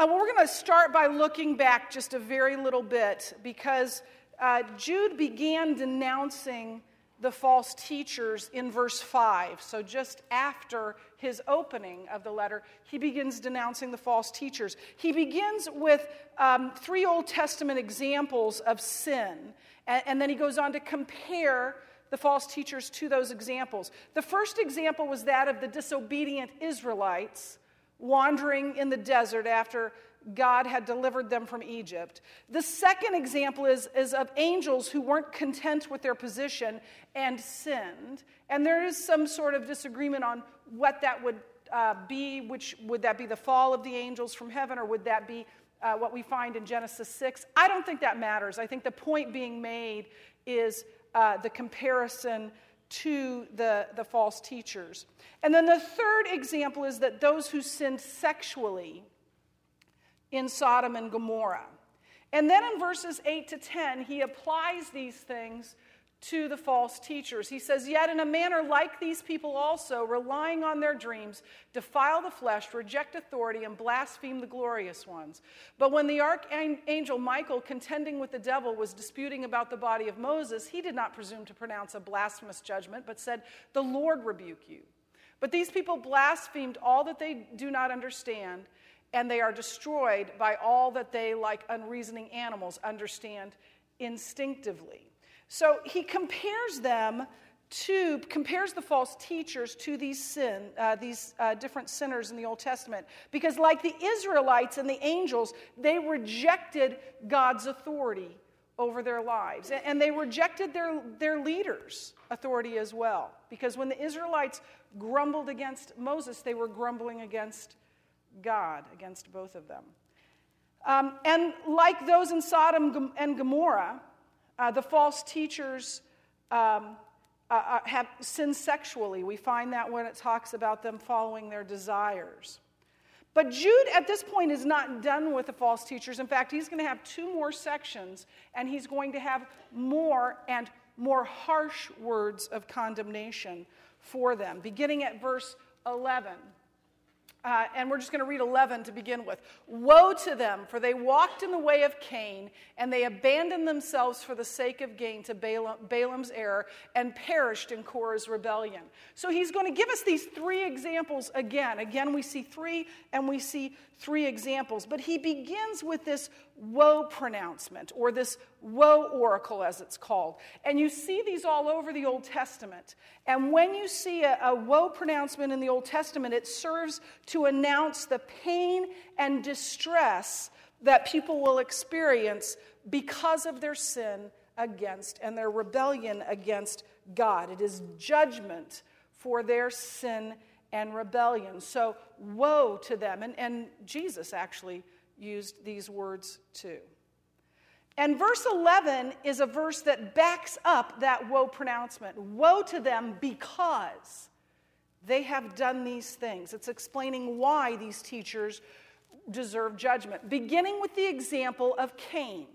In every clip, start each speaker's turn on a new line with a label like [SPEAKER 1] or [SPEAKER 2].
[SPEAKER 1] uh, we're going to start by looking back just a very little bit because uh, Jude began denouncing the false teachers in verse 5. So, just after his opening of the letter, he begins denouncing the false teachers. He begins with um, three Old Testament examples of sin, and, and then he goes on to compare the false teachers to those examples. The first example was that of the disobedient Israelites wandering in the desert after God had delivered them from Egypt. The second example is, is of angels who weren't content with their position and sinned. And there is some sort of disagreement on what that would uh, be, which would that be the fall of the angels from heaven, or would that be uh, what we find in Genesis 6? I don't think that matters. I think the point being made is uh, the comparison to the, the false teachers. And then the third example is that those who sinned sexually in Sodom and Gomorrah. And then in verses 8 to 10, he applies these things to the false teachers. He says, Yet in a manner like these people also, relying on their dreams, defile the flesh, reject authority, and blaspheme the glorious ones. But when the archangel Michael, contending with the devil, was disputing about the body of Moses, he did not presume to pronounce a blasphemous judgment, but said, The Lord rebuke you. But these people blasphemed all that they do not understand, and they are destroyed by all that they, like unreasoning animals, understand instinctively. So he compares them to, compares the false teachers to these sin, uh, these uh, different sinners in the Old Testament. Because, like the Israelites and the angels, they rejected God's authority over their lives. And they rejected their, their leaders' authority as well. Because when the Israelites grumbled against Moses, they were grumbling against God, against both of them. Um, and like those in Sodom and Gomorrah, uh, the false teachers um, uh, uh, have sinned sexually. We find that when it talks about them following their desires. But Jude, at this point, is not done with the false teachers. In fact, he's going to have two more sections, and he's going to have more and more harsh words of condemnation for them, beginning at verse 11. Uh, and we're just going to read 11 to begin with. Woe to them, for they walked in the way of Cain, and they abandoned themselves for the sake of gain to Balaam, Balaam's error, and perished in Korah's rebellion. So he's going to give us these three examples again. Again, we see three, and we see three examples. But he begins with this woe pronouncement, or this woe oracle, as it's called. And you see these all over the Old Testament. And when you see a, a, woe pronouncement in the Old Testament, it serves to announce the pain and distress that people will experience because of their sin against and their rebellion against God. It is judgment for their sin and rebellion. So, woe to them. And, and Jesus actually used these words too. And verse 11 is a verse that backs up that woe pronouncement. Woe to them because they have done these things. It's explaining why these teachers deserve judgment. Beginning with the example of Cain,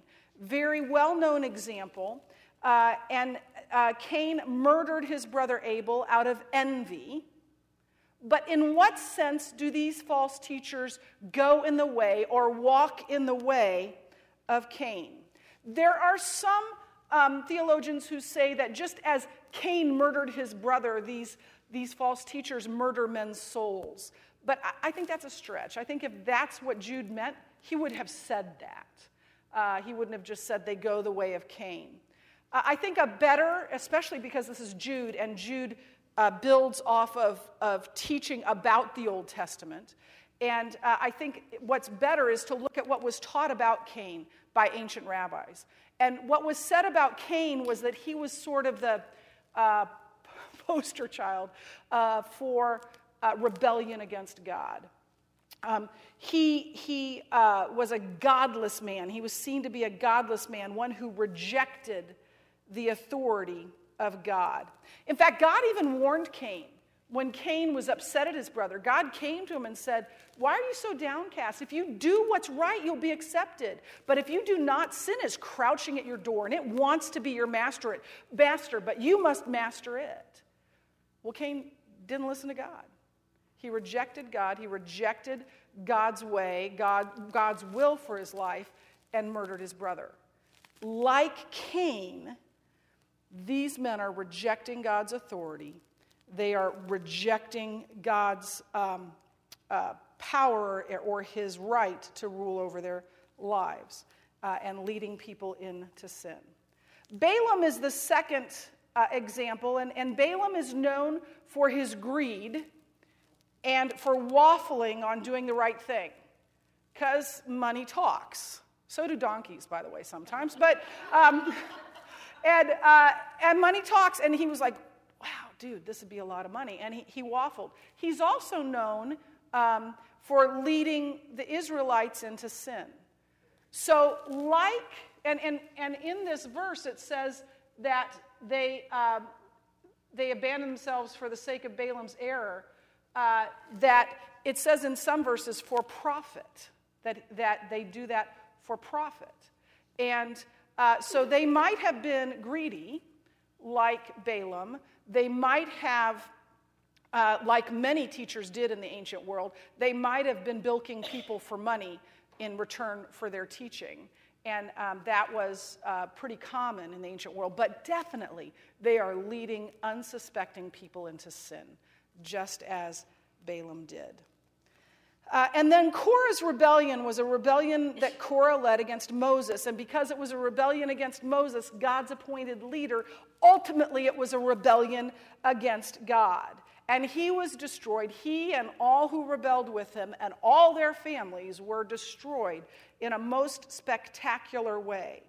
[SPEAKER 1] very well known example. Uh, and uh, Cain murdered his brother Abel out of envy. But in what sense do these false teachers go in the way or walk in the way of Cain? There are some um, theologians who say that just as Cain murdered his brother, these, these false teachers murder men's souls. But I, I think that's a stretch. I think if that's what Jude meant, he would have said that. Uh, he wouldn't have just said they go the way of Cain. Uh, I think a better, especially because this is Jude, and Jude uh, builds off of, of teaching about the Old Testament. And uh, I think what's better is to look at what was taught about Cain by ancient rabbis. And what was said about Cain was that he was sort of the uh, poster child uh, for uh, rebellion against God. Um, he he uh, was a godless man. He was seen to be a godless man, one who rejected the authority of God. In fact, God even warned Cain when Cain was upset at his brother. God came to him and said, Why are you so downcast? If you do what's right, you'll be accepted. But if you do not, sin is crouching at your door and it wants to be your master, it, master but you must master it. Well, Cain didn't listen to God. He rejected God, he rejected God's way, God, God's will for his life, and murdered his brother. Like Cain, these men are rejecting God's authority. They are rejecting God's um, uh, power or his right to rule over their lives uh, and leading people into sin. Balaam is the second uh, example, and, and Balaam is known for his greed and for waffling on doing the right thing because money talks. So do donkeys, by the way, sometimes. But, um, and, uh, and money talks, and he was like, wow, dude, this would be a lot of money. And he, he waffled. He's also known um, for leading the Israelites into sin. So, like, and, and, and in this verse, it says that they, uh, they abandon themselves for the sake of Balaam's error, uh, that it says in some verses for profit, that, that they do that for profit. And uh, so they might have been greedy, like Balaam. They might have, uh, like many teachers did in the ancient world, they might have been bilking people for money in return for their teaching. And um, that was uh, pretty common in the ancient world. But definitely, they are leading unsuspecting people into sin, just as Balaam did. Uh, and then Korah's rebellion was a rebellion that Korah led against Moses. And because it was a rebellion against Moses, God's appointed leader, ultimately it was a rebellion against God. And he was destroyed. He and all who rebelled with him and all their families were destroyed in a most spectacular way.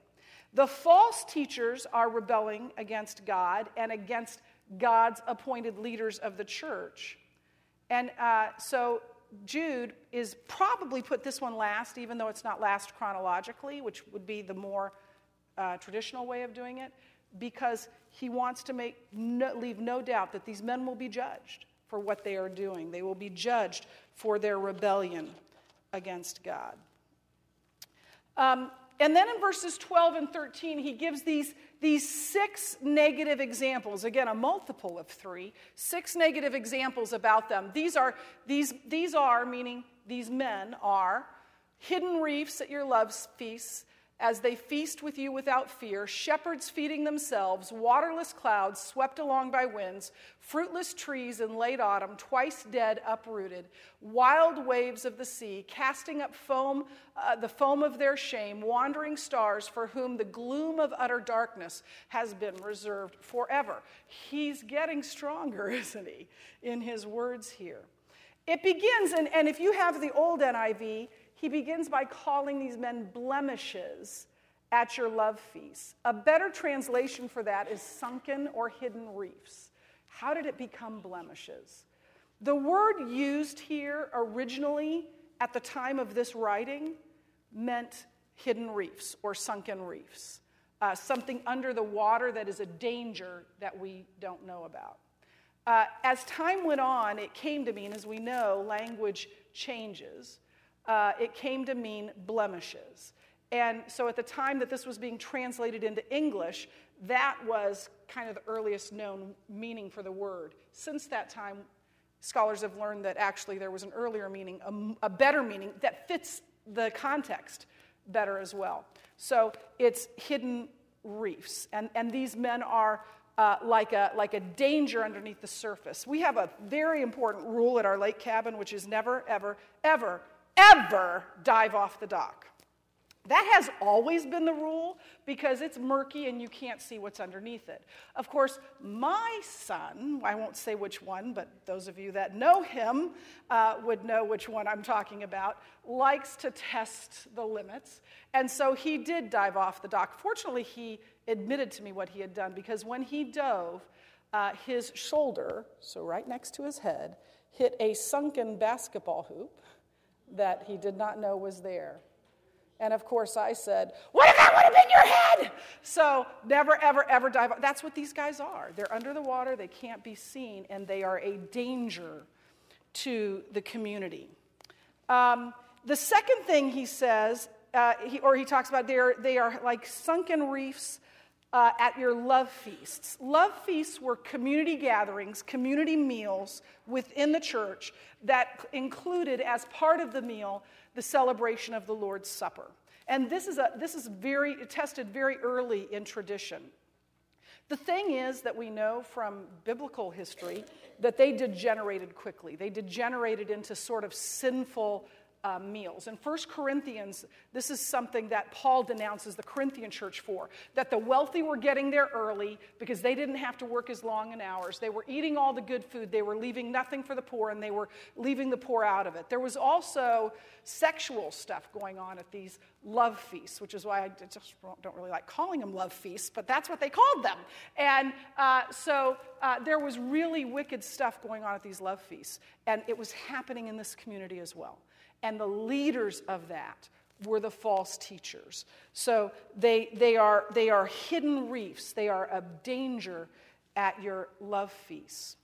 [SPEAKER 1] The false teachers are rebelling against God and against God's appointed leaders of the church. And uh, so Jude is probably put this one last, even though it's not last chronologically, which would be the more uh, traditional way of doing it, because he wants to make no, leave no doubt that these men will be judged for what they are doing. They will be judged for their rebellion against God. Um, and then in verses 12 and 13, he gives these, these six negative examples. Again, a multiple of three, six negative examples about them. These are, these, these are meaning these men are hidden reefs at your love feasts, as they feast with you without fear, shepherds feeding themselves, waterless clouds swept along by winds, fruitless trees in late autumn, twice dead, uprooted, wild waves of the sea, casting up foam, uh, the foam of their shame, wandering stars for whom the gloom of utter darkness has been reserved forever. He's getting stronger, isn't he, in his words here. It begins, and, and if you have the old NIV, he begins by calling these men blemishes at your love feast. A better translation for that is sunken or hidden reefs. How did it become blemishes? The word used here originally at the time of this writing meant hidden reefs or sunken reefs, uh, something under the water that is a danger that we don't know about. Uh, as time went on, it came to mean, as we know, language changes uh, it came to mean blemishes. And so at the time that this was being translated into English, that was kind of the earliest known meaning for the word. Since that time, scholars have learned that actually there was an earlier meaning, a, a better meaning that fits the context better as well. So it's hidden reefs. And, and these men are uh, like, a, like a danger underneath the surface. We have a very important rule at our lake cabin, which is never, ever, ever ever dive off the dock. That has always been the rule because it's murky and you can't see what's underneath it. Of course, my son, I won't say which one, but those of you that know him uh, would know which one I'm talking about, likes to test the limits. And so he did dive off the dock. Fortunately, he admitted to me what he had done because when he dove, uh, his shoulder, so right next to his head, hit a sunken basketball hoop that he did not know was there. And of course, I said, What if that would have been your head? So never, ever, ever dive. That's what these guys are. They're under the water, they can't be seen, and they are a danger to the community. Um, the second thing he says, uh, he, or he talks about, they are, they are like sunken reefs uh, at your love feasts. Love feasts were community gatherings, community meals within the church that included, as part of the meal, the celebration of the Lord's Supper. And this is, a, this is very tested very early in tradition. The thing is that we know from biblical history that they degenerated quickly. They degenerated into sort of sinful uh, meals. In 1 Corinthians, this is something that Paul denounces the Corinthian church for that the wealthy were getting there early because they didn't have to work as long in hours. They were eating all the good food, they were leaving nothing for the poor, and they were leaving the poor out of it. There was also sexual stuff going on at these love feasts, which is why I just don't really like calling them love feasts, but that's what they called them. And uh, so uh, there was really wicked stuff going on at these love feasts, and it was happening in this community as well. And the leaders of that were the false teachers. So they, they, are, they are hidden reefs, they are a danger at your love feasts.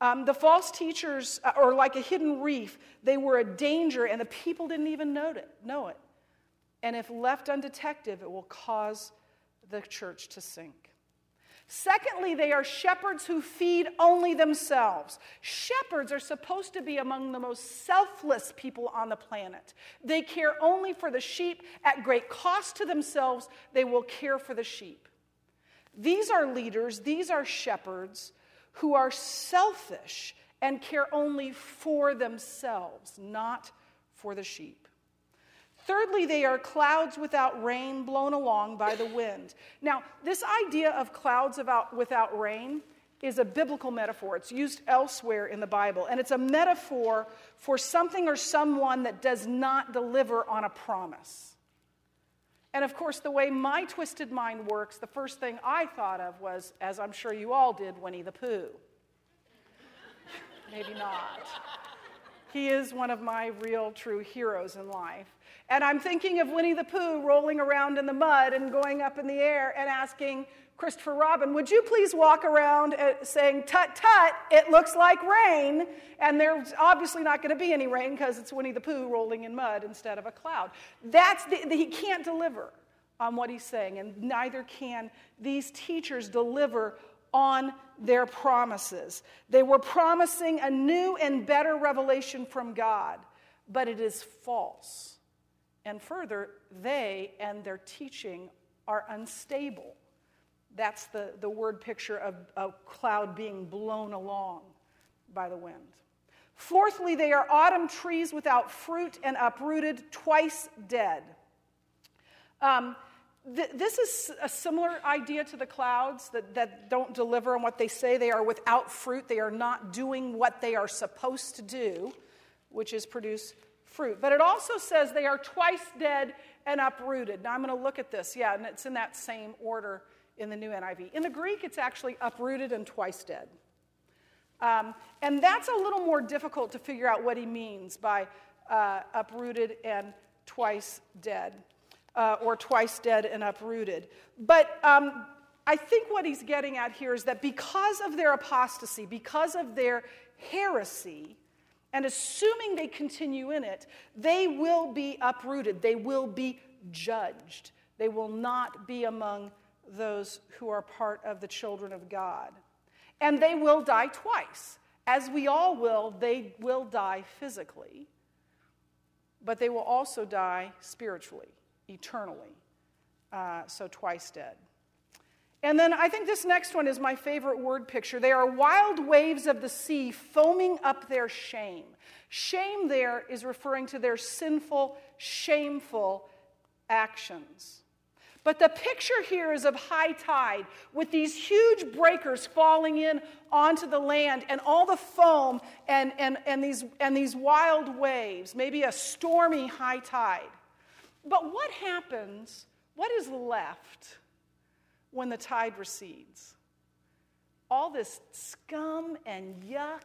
[SPEAKER 1] Um, the false teachers, uh, or like a hidden reef, they were a danger and the people didn't even know it. Know it. And if left undetected, it will cause the church to sink. Secondly, they are shepherds who feed only themselves. Shepherds are supposed to be among the most selfless people on the planet. They care only for the sheep. At great cost to themselves, they will care for the sheep. These are leaders, these are shepherds who are selfish and care only for themselves, not for the sheep. Thirdly, they are clouds without rain blown along by the wind. Now, this idea of clouds without rain is a biblical metaphor. It's used elsewhere in the Bible, and it's a metaphor for something or someone that does not deliver on a promise. And of course, the way my twisted mind works, the first thing I thought of was, as I'm sure you all did, Winnie the Pooh. Maybe not. He is one of my real, true heroes in life. And I'm thinking of Winnie the Pooh rolling around in the mud and going up in the air and asking Christopher Robin, would you please walk around uh, saying, tut tut, it looks like rain? And there's obviously not going to be any rain because it's Winnie the Pooh rolling in mud instead of a cloud. That's the, the, he can't deliver on what he's saying, and neither can these teachers deliver on their promises. They were promising a new and better revelation from God, but it is false. And further, they and their teaching are unstable. That's the, the word picture of a cloud being blown along by the wind. Fourthly, they are autumn trees without fruit and uprooted, twice dead. Um, th- this is a similar idea to the clouds that, that don't deliver on what they say. They are without fruit. They are not doing what they are supposed to do, which is produce fruit. But it also says they are twice dead and uprooted. Now I'm going to look at this. Yeah, and it's in that same order in the new NIV. In the Greek, it's actually uprooted and twice dead. Um, and that's a little more difficult to figure out what he means by uh, uprooted and twice dead, uh, or twice dead and uprooted. But um, I think what he's getting at here is that because of their apostasy, because of their heresy, and assuming they continue in it, they will be uprooted. They will be judged. They will not be among those who are part of the children of God. And they will die twice. As we all will, they will die physically, but they will also die spiritually, eternally. Uh, so, twice dead. And then I think this next one is my favorite word picture. They are wild waves of the sea foaming up their shame. Shame there is referring to their sinful, shameful actions. But the picture here is of high tide with these huge breakers falling in onto the land and all the foam and, and, and, these, and these wild waves, maybe a stormy high tide. But what happens? What is left? When the tide recedes. All this scum and yuck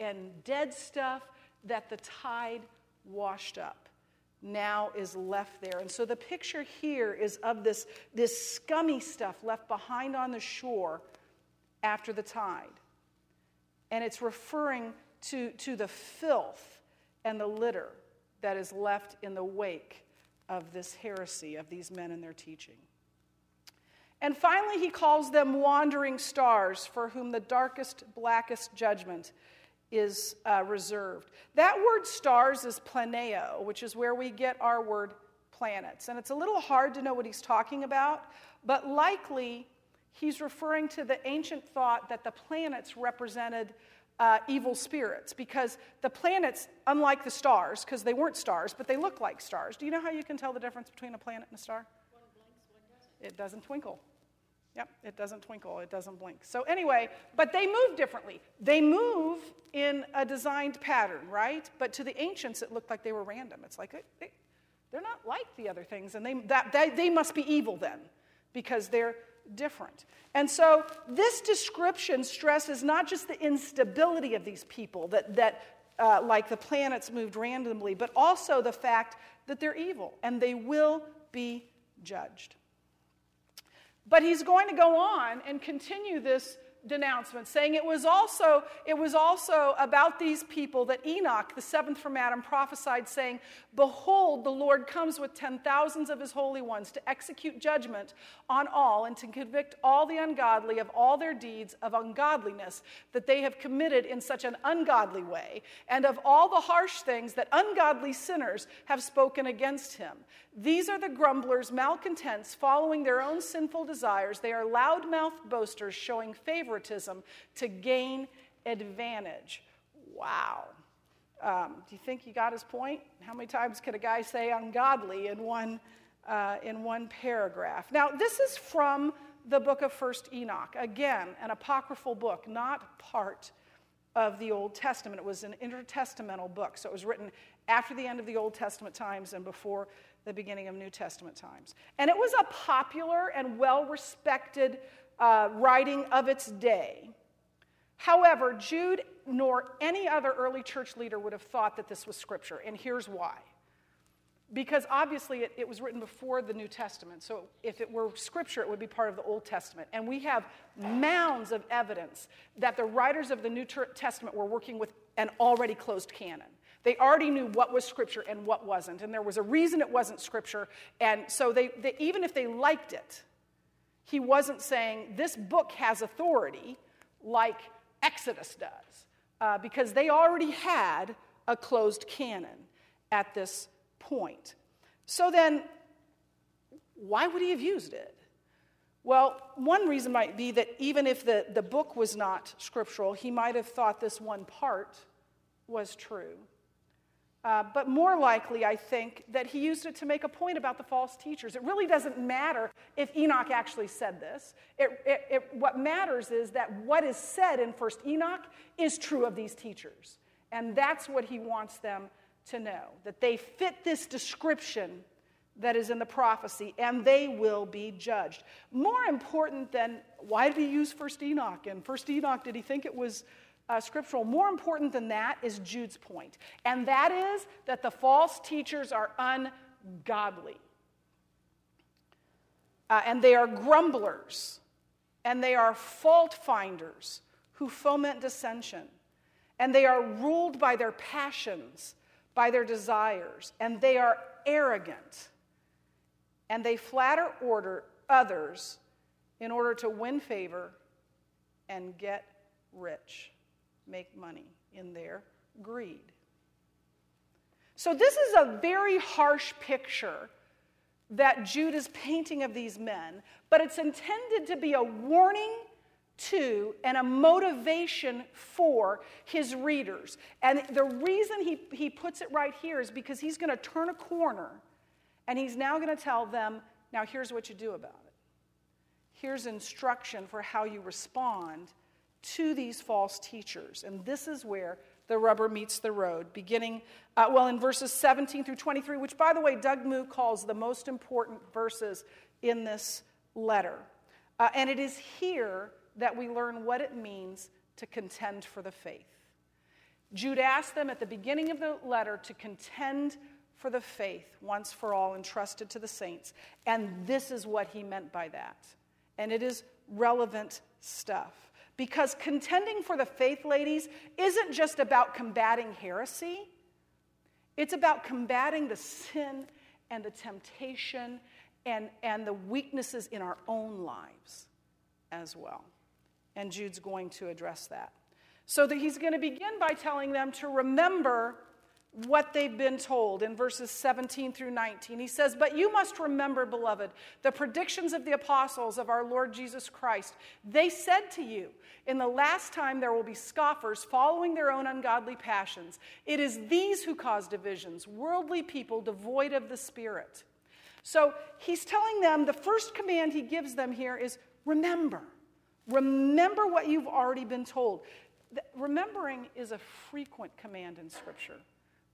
[SPEAKER 1] and dead stuff that the tide washed up now is left there. And so the picture here is of this, this scummy stuff left behind on the shore after the tide. And it's referring to, to the filth and the litter that is left in the wake of this heresy of these men and their teaching. And finally, he calls them wandering stars, for whom the darkest, blackest judgment is uh, reserved. That word stars is planeo, which is where we get our word planets. And it's a little hard to know what he's talking about, but likely he's referring to the ancient thought that the planets represented uh, evil spirits because the planets, unlike the stars, because they weren't stars, but they look like stars. Do you know how you can tell the difference between a planet and a star? It doesn't twinkle. Yep, it doesn't twinkle, it doesn't blink. So, anyway, but they move differently. They move in a designed pattern, right? But to the ancients, it looked like they were random. It's like they, are not like the other things, and they, that, that, they must be evil then because they're different. And so, this description stresses not just the instability of these people, that, that uh, like the planets moved randomly, but also the fact that they're evil and they will be judged. But he's going to go on and continue this denouncement, saying it was also it was also about these people that Enoch, the seventh from Adam, prophesied, saying, "Behold, the Lord comes with ten thousands of his holy ones to execute judgment on all and to convict all the ungodly of all their deeds of ungodliness that they have committed in such an ungodly way, and of all the harsh things that ungodly sinners have spoken against him." These are the grumblers, malcontents, following their own sinful desires. They are loudmouthed boasters, showing favoritism to gain advantage. Wow. Um, do you think he got his point? How many times could a guy say ungodly in one, uh, in one paragraph? Now, this is from the book of First Enoch. Again, an apocryphal book, not part of the Old Testament. It was an intertestamental book, so it was written after the end of the Old Testament times and before the beginning of New Testament times. And it was a popular and well respected uh, writing of its day. However, Jude nor any other early church leader would have thought that this was scripture, and here's why. Because obviously it, it, was written before the New Testament, so if it were scripture, it would be part of the Old Testament. And we have mounds of evidence that the writers of the New Testament were working with an already closed canon. They already knew what was scripture and what wasn't, and there was a reason it wasn't scripture. And so, they, they, even if they liked it, he wasn't saying this book has authority like Exodus does, uh, because they already had a closed canon at this point. So then, why would he have used it? Well, one reason might be that even if the, the book was not scriptural, he might have thought this one part was true. Uh, but more likely, I think, that he used it to make a point about the false teachers. It really doesn't matter if Enoch actually said this. It, it, it, what matters is that what is said in 1st Enoch is true of these teachers. And that's what he wants them to know that they fit this description that is in the prophecy and they will be judged. More important than why did he use 1st Enoch? And 1st Enoch, did he think it was uh, scriptural. More important than that is Jude's point, and that is that the false teachers are ungodly. Uh, and they are grumblers, and they are fault finders who foment dissension, and they are ruled by their passions, by their desires, and they are arrogant, and they flatter order others in order to win favor and get rich make money in their greed. So, this is a very harsh picture that Jude is painting of these men, but it's intended to be a warning to and a motivation for his readers. And the reason he, he puts it right here is because he's going to turn a corner and he's now going to tell them, now here's what you do about it. Here's instruction for how you respond to these false teachers. And this is where the rubber meets the road, beginning, uh, well, in verses 17 through 23, which, by the way, Doug Moo calls the most important verses in this letter. Uh, and it is here that we learn what it means to contend for the faith. Jude asked them at the beginning of the letter to contend for the faith once for all entrusted to the saints. And this is what he meant by that. And it is relevant stuff. Because contending for the faith, ladies, isn't just about combating heresy, it's about combating the sin and the temptation and, and the weaknesses in our own lives as well. And Jude's going to address that. So that he's going to begin by telling them to remember what they've been told in verses 17 through 19. He says, But you must remember, beloved, the predictions of the apostles of our Lord Jesus Christ. They said to you, In the last time there will be scoffers following their own ungodly passions. It is these who cause divisions, worldly people devoid of the Spirit. So he's telling them the first command he gives them here is remember. Remember what you've already been told. Remembering is a frequent command in Scripture.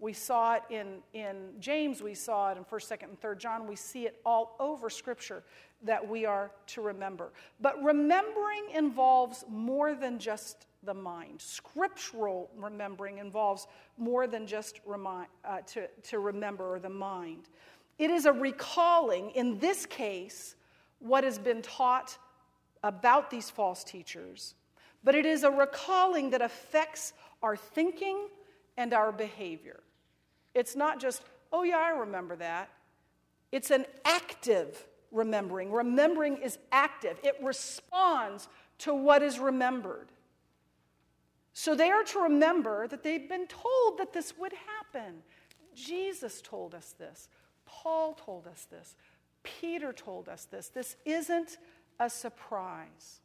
[SPEAKER 1] We saw it in, in James, we saw it in 1st, 2nd, and 3rd John. We see it all over Scripture that we are to remember. But remembering involves more than just the mind. Scriptural remembering involves more than just uh, to, to remember the mind. It is a recalling, in this case, what has been taught about these false teachers, but it is a recalling that affects our thinking and our behavior. It's not just, oh, yeah, I remember that. It's an active remembering. Remembering is active, it responds to what is remembered. So they are to remember that they've been told that this would happen. Jesus told us this. Paul told us this. Peter told us this. This isn't a surprise.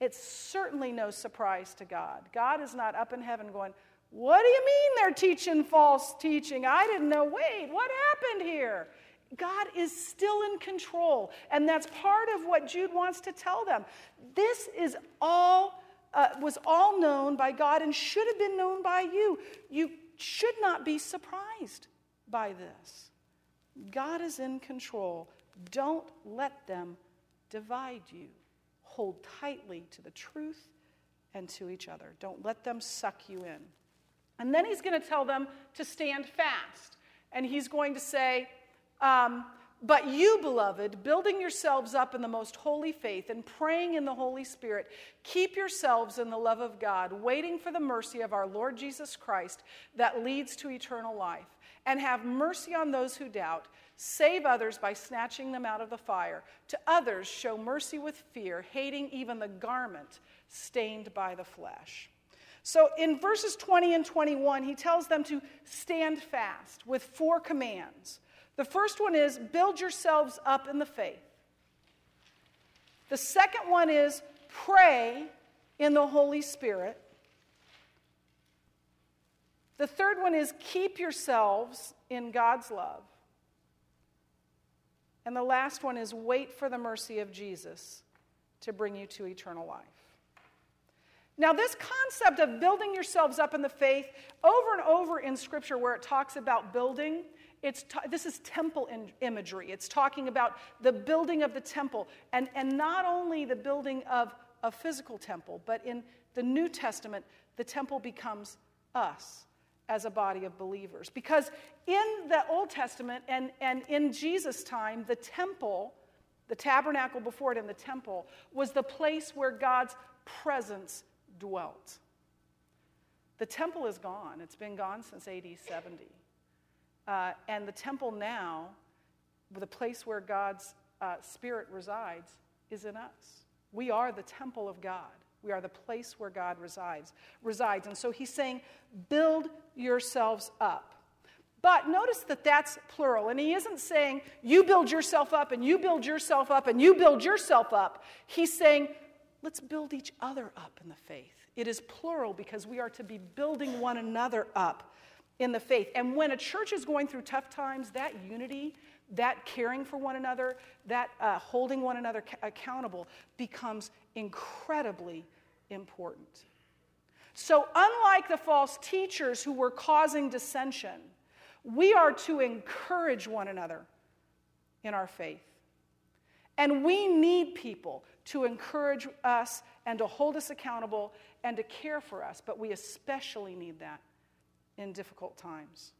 [SPEAKER 1] It's certainly no surprise to God. God is not up in heaven going, what do you mean they're teaching false teaching? I didn't know. Wait, what happened here? God is still in control. And that's part of what Jude wants to tell them. This is all, uh, was all known by God and should have been known by you. You should not be surprised by this. God is in control. Don't let them divide you. Hold tightly to the truth and to each other. Don't let them suck you in. And then he's going to tell them to stand fast. And he's going to say, um, But you, beloved, building yourselves up in the most holy faith and praying in the Holy Spirit, keep yourselves in the love of God, waiting for the mercy of our Lord Jesus Christ that leads to eternal life. And have mercy on those who doubt. Save others by snatching them out of the fire. To others, show mercy with fear, hating even the garment stained by the flesh. So in verses 20 and 21, he tells them to stand fast with four commands. The first one is build yourselves up in the faith. The second one is pray in the Holy Spirit. The third one is keep yourselves in God's love. And the last one is wait for the mercy of Jesus to bring you to eternal life. Now, this concept of building yourselves up in the faith, over and over in Scripture where it talks about building, it's ta- this is temple in- imagery. It's talking about the building of the temple, and, and not only the building of a physical temple, but in the New Testament, the temple becomes us as a body of believers. Because in the Old Testament and, and in Jesus' time, the temple, the tabernacle before it and the temple, was the place where God's presence dwelt. The temple is gone. It's been gone since AD 70. Uh, and the temple now, the place where God's uh, Spirit resides, is in us. We are the temple of God. We are the place where God resides. resides. And so he's saying, build yourselves up. But notice that that's plural. And he isn't saying, you build yourself up and you build yourself up and you build yourself up. He's saying, let's build each other up in the faith. It is plural because we are to be building one another up in the faith. And when a church is going through tough times, that unity, that caring for one another, that uh, holding one another ca- accountable becomes incredibly important. So, unlike the false teachers who were causing dissension, we are to encourage one another in our faith. And we need people to encourage us and to hold us accountable and to care for us, but we especially need that in difficult times.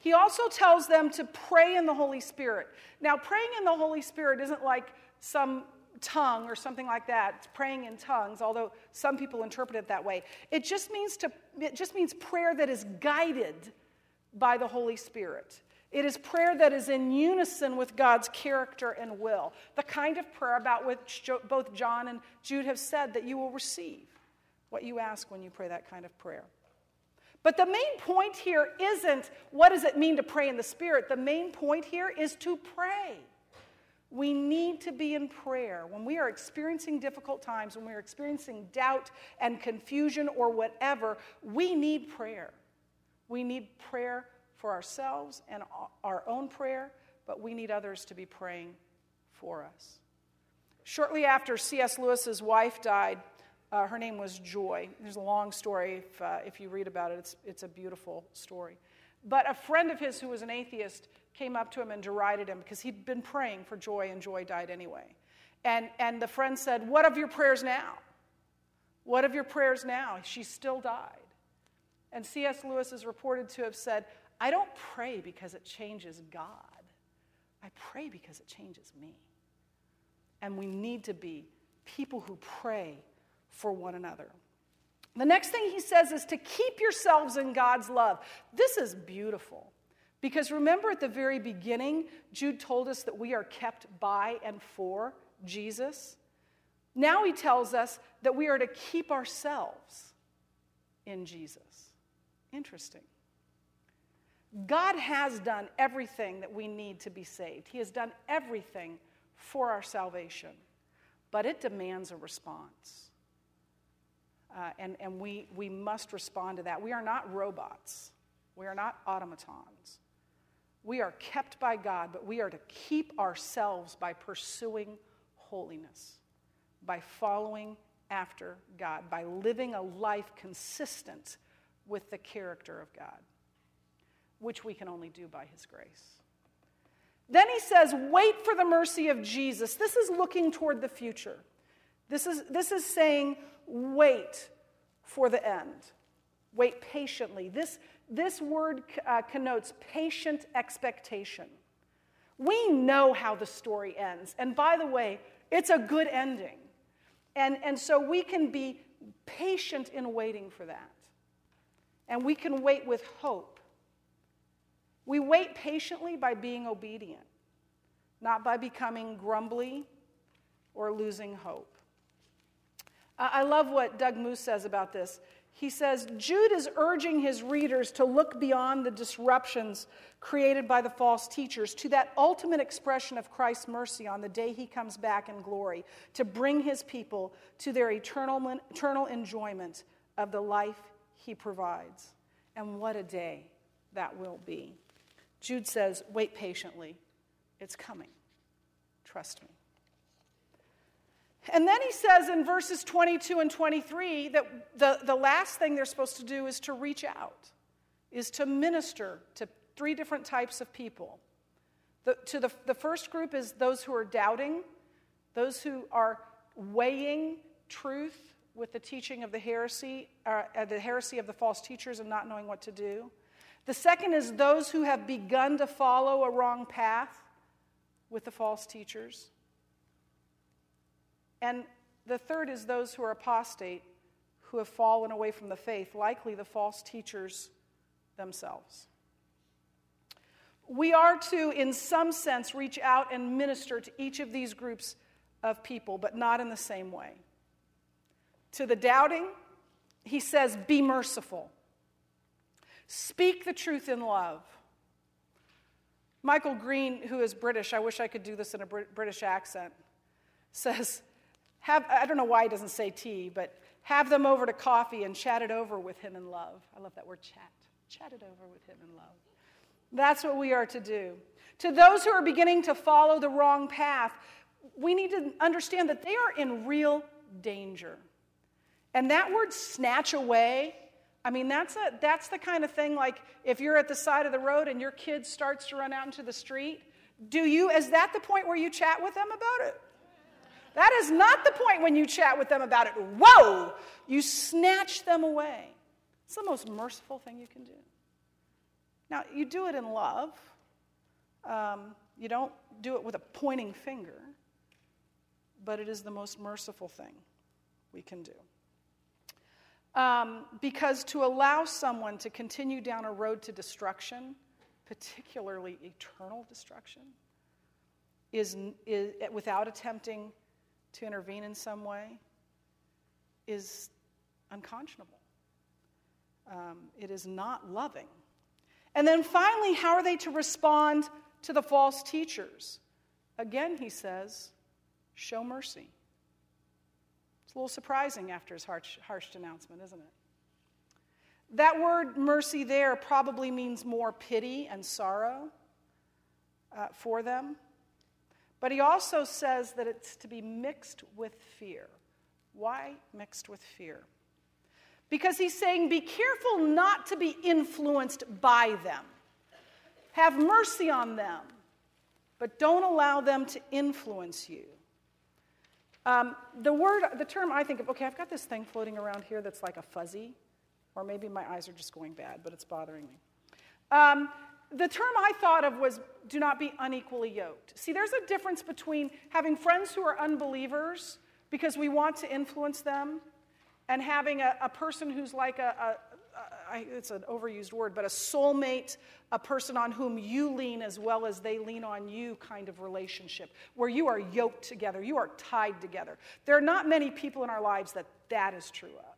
[SPEAKER 1] He also tells them to pray in the Holy Spirit. Now, praying in the Holy Spirit isn't like some tongue or something like that. It's praying in tongues, although some people interpret it that way. It just means to it just means prayer that is guided by the Holy Spirit. It is prayer that is in unison with God's character and will. The kind of prayer about which both John and Jude have said that you will receive what you ask when you pray that kind of prayer. But the main point here isn't what does it mean to pray in the Spirit? The main point here is to pray. We need to be in prayer. When we are experiencing difficult times, when we are experiencing doubt and confusion or whatever, we need prayer. We need prayer for ourselves and our own prayer, but we need others to be praying for us. Shortly after C.S. Lewis's wife died, uh, her name was Joy. There's a long story. If, uh, if you read about it, it's, it's a beautiful story. But a friend of his who was an atheist came up to him and derided him because he'd been praying for Joy, and Joy died anyway. And, and the friend said, What of your prayers now? What of your prayers now? She still died. And C.S. Lewis is reported to have said, I don't pray because it changes God. I pray because it changes me. And we need to be people who pray for one another. The next thing he says is to keep yourselves in God's love. This is beautiful. Because remember at the very beginning, Jude told us that we are kept by and for Jesus. Now he tells us that we are to keep ourselves in Jesus. Interesting. God has done everything that we need to be saved. He has done everything for our salvation, but it demands a response. Uh, and and we, we must respond to that. We are not robots, we are not automatons. We are kept by God, but we are to keep ourselves by pursuing holiness, by following after God, by living a life consistent with the character of God which we can only do by his grace. Then he says, wait for the mercy of Jesus. This is looking toward the future. This is, this is saying, wait for the end. Wait patiently. This, this word uh, connotes patient expectation. We know how the story ends. And by the way, it's a good ending. And, and so we can be patient in waiting for that. And we can wait with hope we wait patiently by being obedient, not by becoming grumbly or losing hope. I love what Doug Moose says about this. He says Jude is urging his readers to look beyond the disruptions created by the false teachers to that ultimate expression of Christ's mercy on the day he comes back in glory to bring his people to their eternal, eternal enjoyment of the life he provides. And what a day that will be. Jude says, Wait patiently. It's coming. Trust me. And then he says in verses 22 and 23 that the, the last thing they're supposed to do is to reach out, is to minister to three different types of people. The, to the, the first group is those who are doubting, those who are weighing truth with the teaching of the heresy, uh, the heresy of the false teachers and not knowing what to do. The second is those who have begun to follow a wrong path with the false teachers. And the third is those who are apostate, who have fallen away from the faith, likely the false teachers themselves. We are to, in some sense, reach out and minister to each of these groups of people, but not in the same way. To the doubting, he says, Be merciful. Speak the truth in love. Michael Green, who is British, I wish I could do this in a British accent, says, have, I don't know why he doesn't say tea, but have them over to coffee and chat it over with him in love. I love that word chat. Chat it over with him in love. That's what we are to do. To those who are beginning to follow the wrong path, we need to understand that they are in real danger. And that word snatch away I mean, that's, a, that's the kind of thing like if you're at the side of the road and your kid starts to run out into the street, do you, is that the point where you chat with them about it? That is not the point when you chat with them about it. Whoa! You snatch them away. It's the most merciful thing you can do. Now, you do it in love. Um, you don't do it with a pointing finger, but it is the most merciful thing we can do. Um, because to allow someone to continue down a road to destruction particularly eternal destruction, is, is without attempting to intervene in some way, is unconscionable. Um, it is not loving. And then finally, how are they to respond to the false teachers? Again, he says, show mercy. It's a little surprising after his harsh, harsh denouncement, isn't it? That word mercy there probably means more pity and sorrow uh, for them. But he also says that it's to be mixed with fear. Why mixed with fear? Because he's saying, be careful not to be influenced by them. Have mercy on them, but don't allow them to influence you. Um, the word, the term I think of, okay, I've got this thing floating around here that's like a fuzzy, or maybe my eyes are just going bad, but it's bothering me. Um, the term I thought of was do not be unequally yoked. See, there's a difference between having friends who are unbelievers because we want to influence them and having a, a person who's like a, a, it's an overused word, but a soulmate, a person on whom you lean as well as they lean on you kind of relationship, where you are yoked together, you are tied together. There are not many people in our lives that that is true of.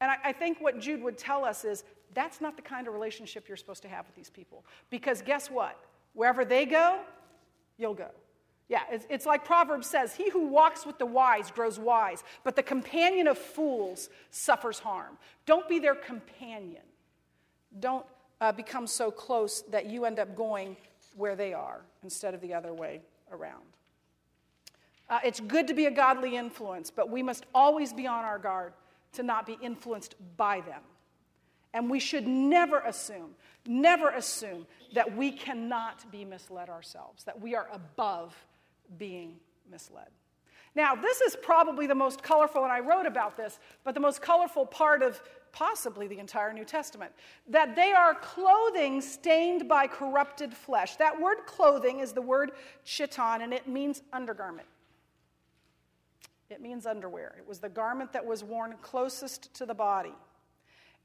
[SPEAKER 1] And I, I think what Jude would tell us is that's not the kind of relationship you're supposed to have with these people. Because guess what? Wherever they go, you'll go. Yeah, it's, it's, like Proverbs says He who walks with the wise grows wise, but the companion of fools suffers harm. Don't be their companion. Don't uh, become so close that you end up going where they are instead of the other way around. Uh, it's good to be a godly influence, but we must always be on our guard to not be influenced by them. And we should never assume, never assume that we cannot be misled ourselves, that we are above being misled. Now, this is probably the most colorful, and I wrote about this, but the most colorful part of possibly the entire New Testament that they are clothing stained by corrupted flesh. That word clothing is the word chiton, and it means undergarment. It means underwear. It was the garment that was worn closest to the body.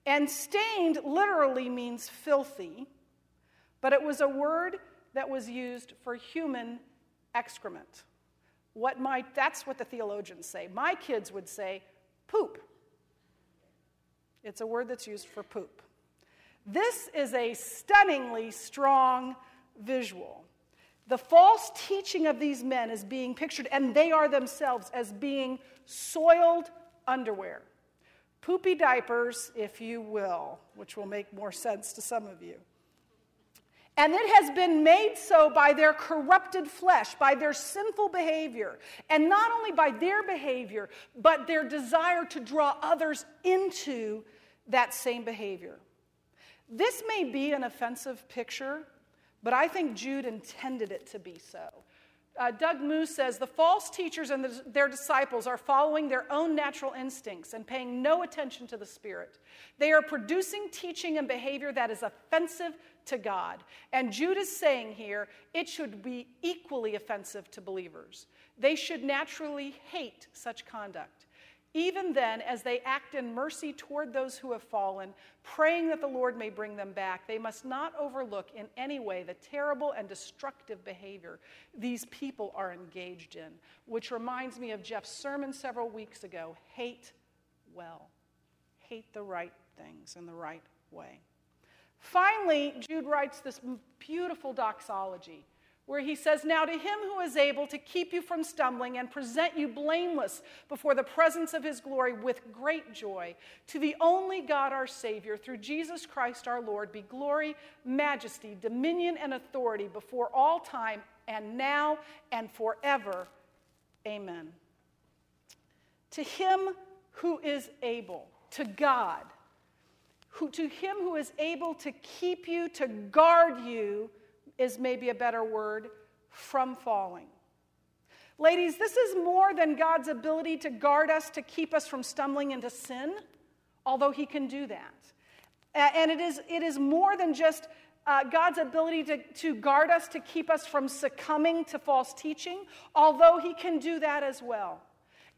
[SPEAKER 1] And stained literally means filthy, but it was a word that was used for human excrement. What my, that's what the theologians say. My kids would say poop. It's a word that's used for poop. This is a stunningly strong visual. The false teaching of these men is being pictured, and they are themselves, as being soiled underwear. Poopy diapers, if you will, which will make more sense to some of you. And it has been made so by their corrupted flesh, by their sinful behavior. And not only by their behavior, but their desire to draw others into that same behavior. This may be an offensive picture, but I think Jude intended it to be so. Uh, Doug Moo says the false teachers and the, their disciples are following their own natural instincts and paying no attention to the Spirit. They are producing teaching and behavior that is offensive to God. And Jude is saying here it should be equally offensive to believers. They should naturally hate such conduct. Even then, as they act in mercy toward those who have fallen, praying that the Lord may bring them back, they must not overlook in any way the terrible and destructive behavior these people are engaged in. Which reminds me of Jeff's sermon several weeks ago hate well, hate the right things in the right way. Finally, Jude writes this beautiful doxology where he says, Now to him who is able to keep you from stumbling and present you blameless before the presence of his glory with great joy, to the only God our Savior, through Jesus Christ our Lord, be glory, majesty, dominion, and authority before all time and now and forever. Amen. To him who is able, to God, who, to him who is able to keep you, to guard you, is maybe a better word, from falling. Ladies, this is more than God's ability to guard us, to keep us from stumbling into sin, although He can do that. And it is, it is more than just uh, God's ability to, to guard us, to keep us from succumbing to false teaching, although He can do that as well.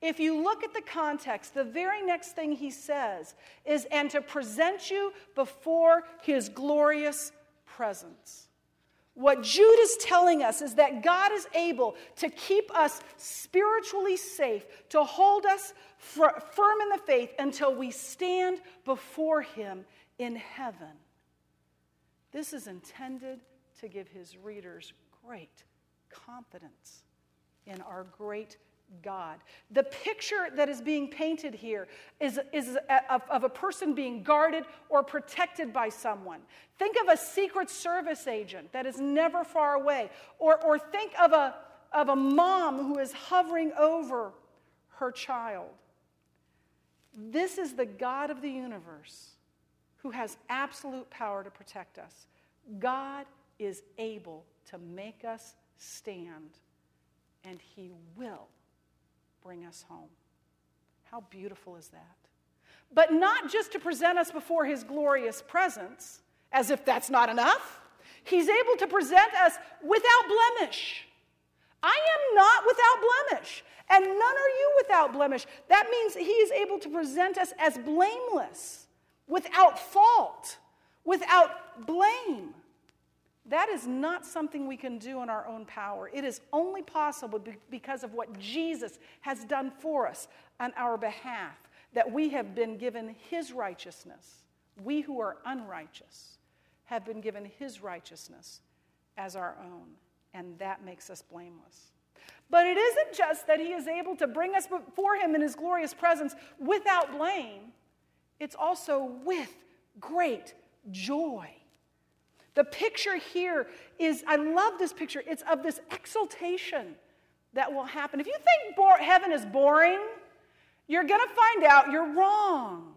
[SPEAKER 1] If you look at the context, the very next thing he says is, and to present you before his glorious presence. What Jude is telling us is that God is able to keep us spiritually safe, to hold us firm in the faith until we stand before Him in heaven. This is intended to give His readers great confidence in our great God. The picture that is being painted here is, is of, of, a person being guarded or protected by someone. Think of a Secret Service agent that is never far away, or, or think of a, of a mom who is hovering over her child. This is the God of the universe who has absolute power to protect us. God is able to make us stand, and He will bring us home. How beautiful is that? But not just to present us before his glorious presence, as if that's not enough. He's able to present us without blemish. I am not without blemish, and none are you without blemish. That means he is able to present us as blameless, without fault, without blame. That is not something we can do in our own power. It is only possible because of what Jesus has done for us on our behalf, that we have been given his righteousness. We who are unrighteous have been given his righteousness as our own, and that makes us blameless. But it isn't just that he is able to bring us before him in his glorious presence without blame, it's also with great joy. The picture here is, I love this picture, it's of this exaltation that will happen. If you think bo- heaven is boring, you're going to find out you're wrong.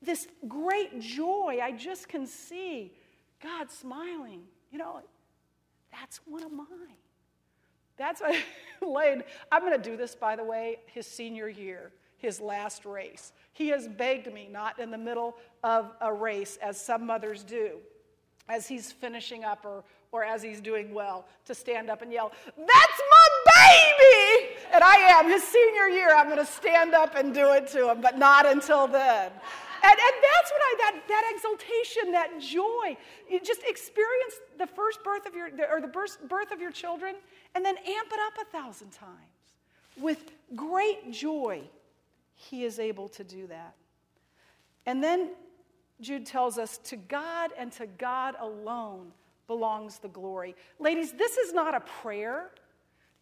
[SPEAKER 1] This great joy, I just can see God smiling. You know, that's one of mine. That's what Lane, I'm going to do this, by the way, his senior year, his last race. He has begged me, not in the middle of a race, as some mothers do as he's finishing up or, or as he's doing well to stand up and yell, That's my baby! And I am. His senior year, I'm going to stand up and do it to him, but not until then. And, and that's what I, that, that exaltation, that joy. You just experience the first birth of your, or the birth, birth of your children, and then amp it up a thousand times. With great joy, he is able to do that. And then Jude tells us, to God and to God alone belongs the glory. Ladies, this is not a prayer.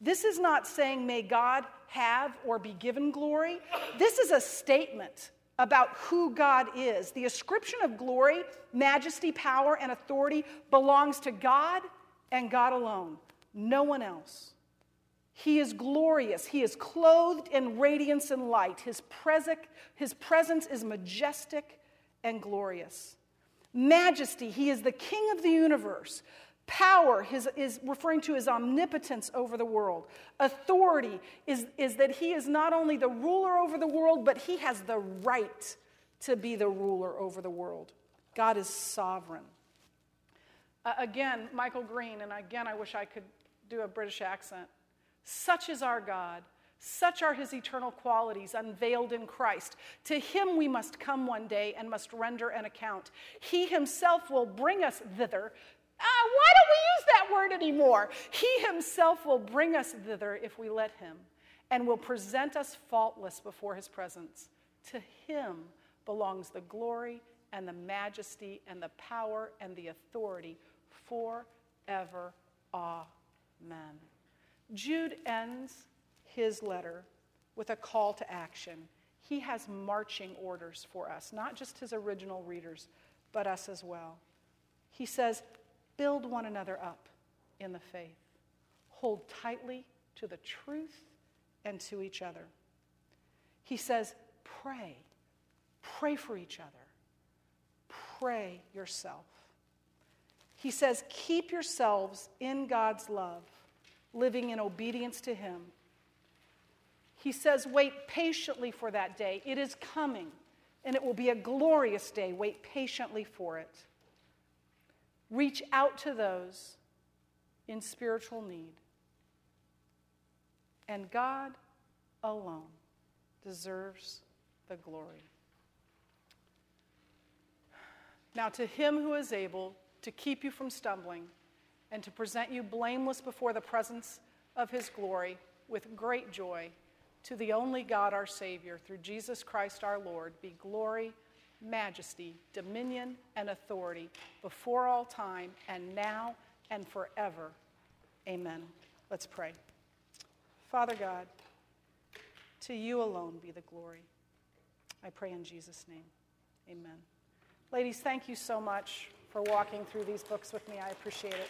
[SPEAKER 1] This is not saying, may God have or be given glory. This is a statement about who God is. The ascription of glory, majesty, power, and authority belongs to God and God alone, no one else. He is glorious. He is clothed in radiance and light. His, presence is majestic and glorious. Majesty, he is the king of the universe. Power his, is referring to his omnipotence over the world. Authority is, is that he is not only the ruler over the world, but he has the right to be the ruler over the world. God is sovereign. Uh, again, Michael Green, and again, I wish I could do a British accent. Such is our God such are his eternal qualities unveiled in Christ. To him we must come one day and must render an account. He himself will bring us thither. Ah, why don't we use that word anymore? He himself will bring us thither if we let him, and will present us faultless before his presence. To him belongs the glory and the majesty and the power and the authority forever. Amen. Jude ends his letter with a call to action. He has marching orders for us, not just his original readers, but us as well. He says, Build one another up in the faith, hold tightly to the truth and to each other. He says, Pray. Pray for each other. Pray yourself. He says, Keep yourselves in God's love, living in obedience to Him he says, Wait patiently for that day. It is coming, and it will be a glorious day. Wait patiently for it. Reach out to those in spiritual need. And God alone deserves the glory. Now, to him who is able to keep you from stumbling, and to present you blameless before the presence of his glory with great joy. To the only God, our Savior, through Jesus Christ our Lord, be glory, majesty, dominion, and authority before all time, and now and forever. Amen. Let's pray. Father God, to you alone be the glory. I pray in Jesus' name. Amen. Ladies, thank you so much for walking through these books with me. I appreciate it.